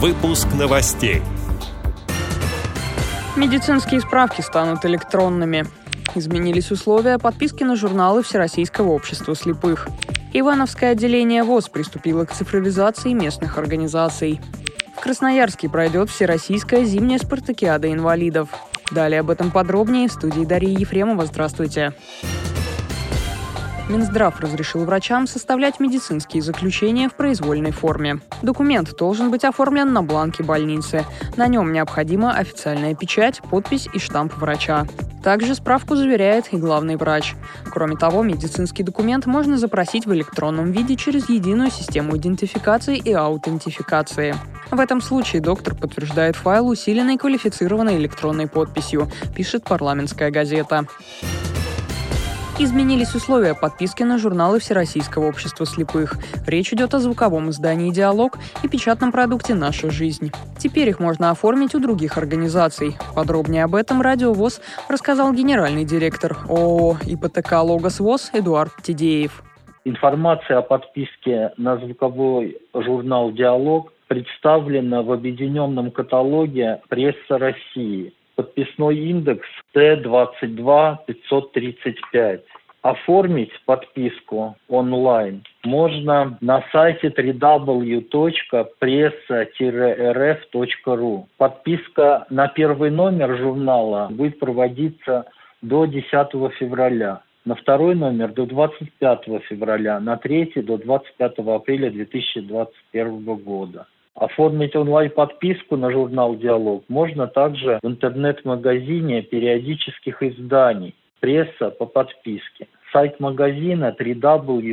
Выпуск новостей. Медицинские справки станут электронными. Изменились условия подписки на журналы Всероссийского общества слепых. Ивановское отделение ВОЗ приступило к цифровизации местных организаций. В Красноярске пройдет Всероссийская зимняя спартакиада инвалидов. Далее об этом подробнее в студии Дарьи Ефремова. Здравствуйте. Минздрав разрешил врачам составлять медицинские заключения в произвольной форме. Документ должен быть оформлен на бланке больницы. На нем необходима официальная печать, подпись и штамп врача. Также справку заверяет и главный врач. Кроме того, медицинский документ можно запросить в электронном виде через единую систему идентификации и аутентификации. В этом случае доктор подтверждает файл усиленной квалифицированной электронной подписью, пишет парламентская газета. Изменились условия подписки на журналы Всероссийского общества слепых. Речь идет о звуковом издании «Диалог» и печатном продукте «Наша жизнь». Теперь их можно оформить у других организаций. Подробнее об этом Радио ВОЗ рассказал генеральный директор ООО «ИПТК Логос ВОЗ» Эдуард Тидеев. Информация о подписке на звуковой журнал «Диалог» представлена в объединенном каталоге «Пресса России» подписной индекс Т-22-535. Оформить подписку онлайн можно на сайте www.pressa-rf.ru. Подписка на первый номер журнала будет проводиться до 10 февраля на второй номер до 25 февраля, на третий до 25 апреля 2021 года. Оформить онлайн-подписку на журнал «Диалог» можно также в интернет-магазине периодических изданий «Пресса по подписке». Сайт магазина www.akc.ru.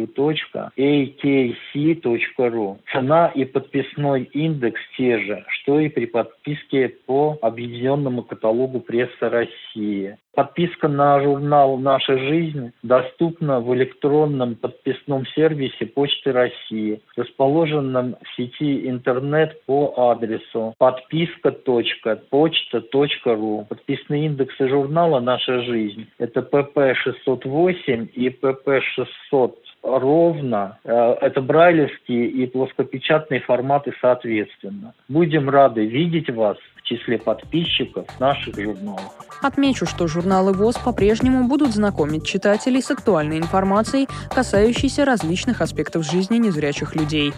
Цена и подписной индекс те же, что и при подписке по объединенному каталогу «Пресса России». Подписка на журнал «Наша жизнь» доступна в электронном подписном сервисе Почты России, расположенном в сети интернет по адресу подписка.почта.ру. Подписные индексы журнала «Наша жизнь» – это ПП-608 и ПП-600 ровно. Э, это брайлевские и плоскопечатные форматы соответственно. Будем рады видеть вас в числе подписчиков наших журналов. Отмечу, что журналы ВОЗ по-прежнему будут знакомить читателей с актуальной информацией, касающейся различных аспектов жизни незрячих людей.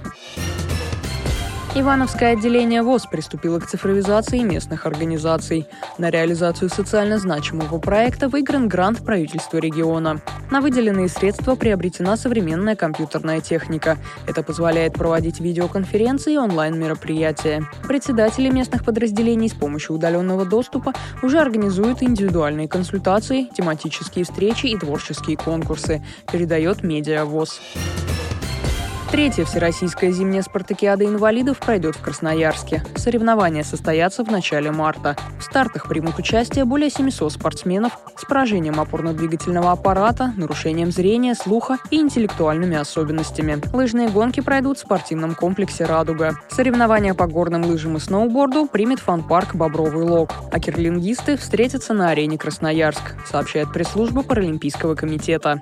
Ивановское отделение ВОЗ приступило к цифровизации местных организаций. На реализацию социально значимого проекта выигран грант правительства региона. На выделенные средства приобретена современная компьютерная техника. Это позволяет проводить видеоконференции и онлайн-мероприятия. Председатели местных подразделений с помощью удаленного доступа уже организуют индивидуальные консультации, тематические встречи и творческие конкурсы, передает Медиа ВОЗ. Третья всероссийская зимняя спартакиада инвалидов пройдет в Красноярске. Соревнования состоятся в начале марта. В стартах примут участие более 700 спортсменов с поражением опорно-двигательного аппарата, нарушением зрения, слуха и интеллектуальными особенностями. Лыжные гонки пройдут в спортивном комплексе «Радуга». Соревнования по горным лыжам и сноуборду примет фан-парк «Бобровый лог». А кирлингисты встретятся на арене Красноярск, сообщает пресс-служба Паралимпийского комитета.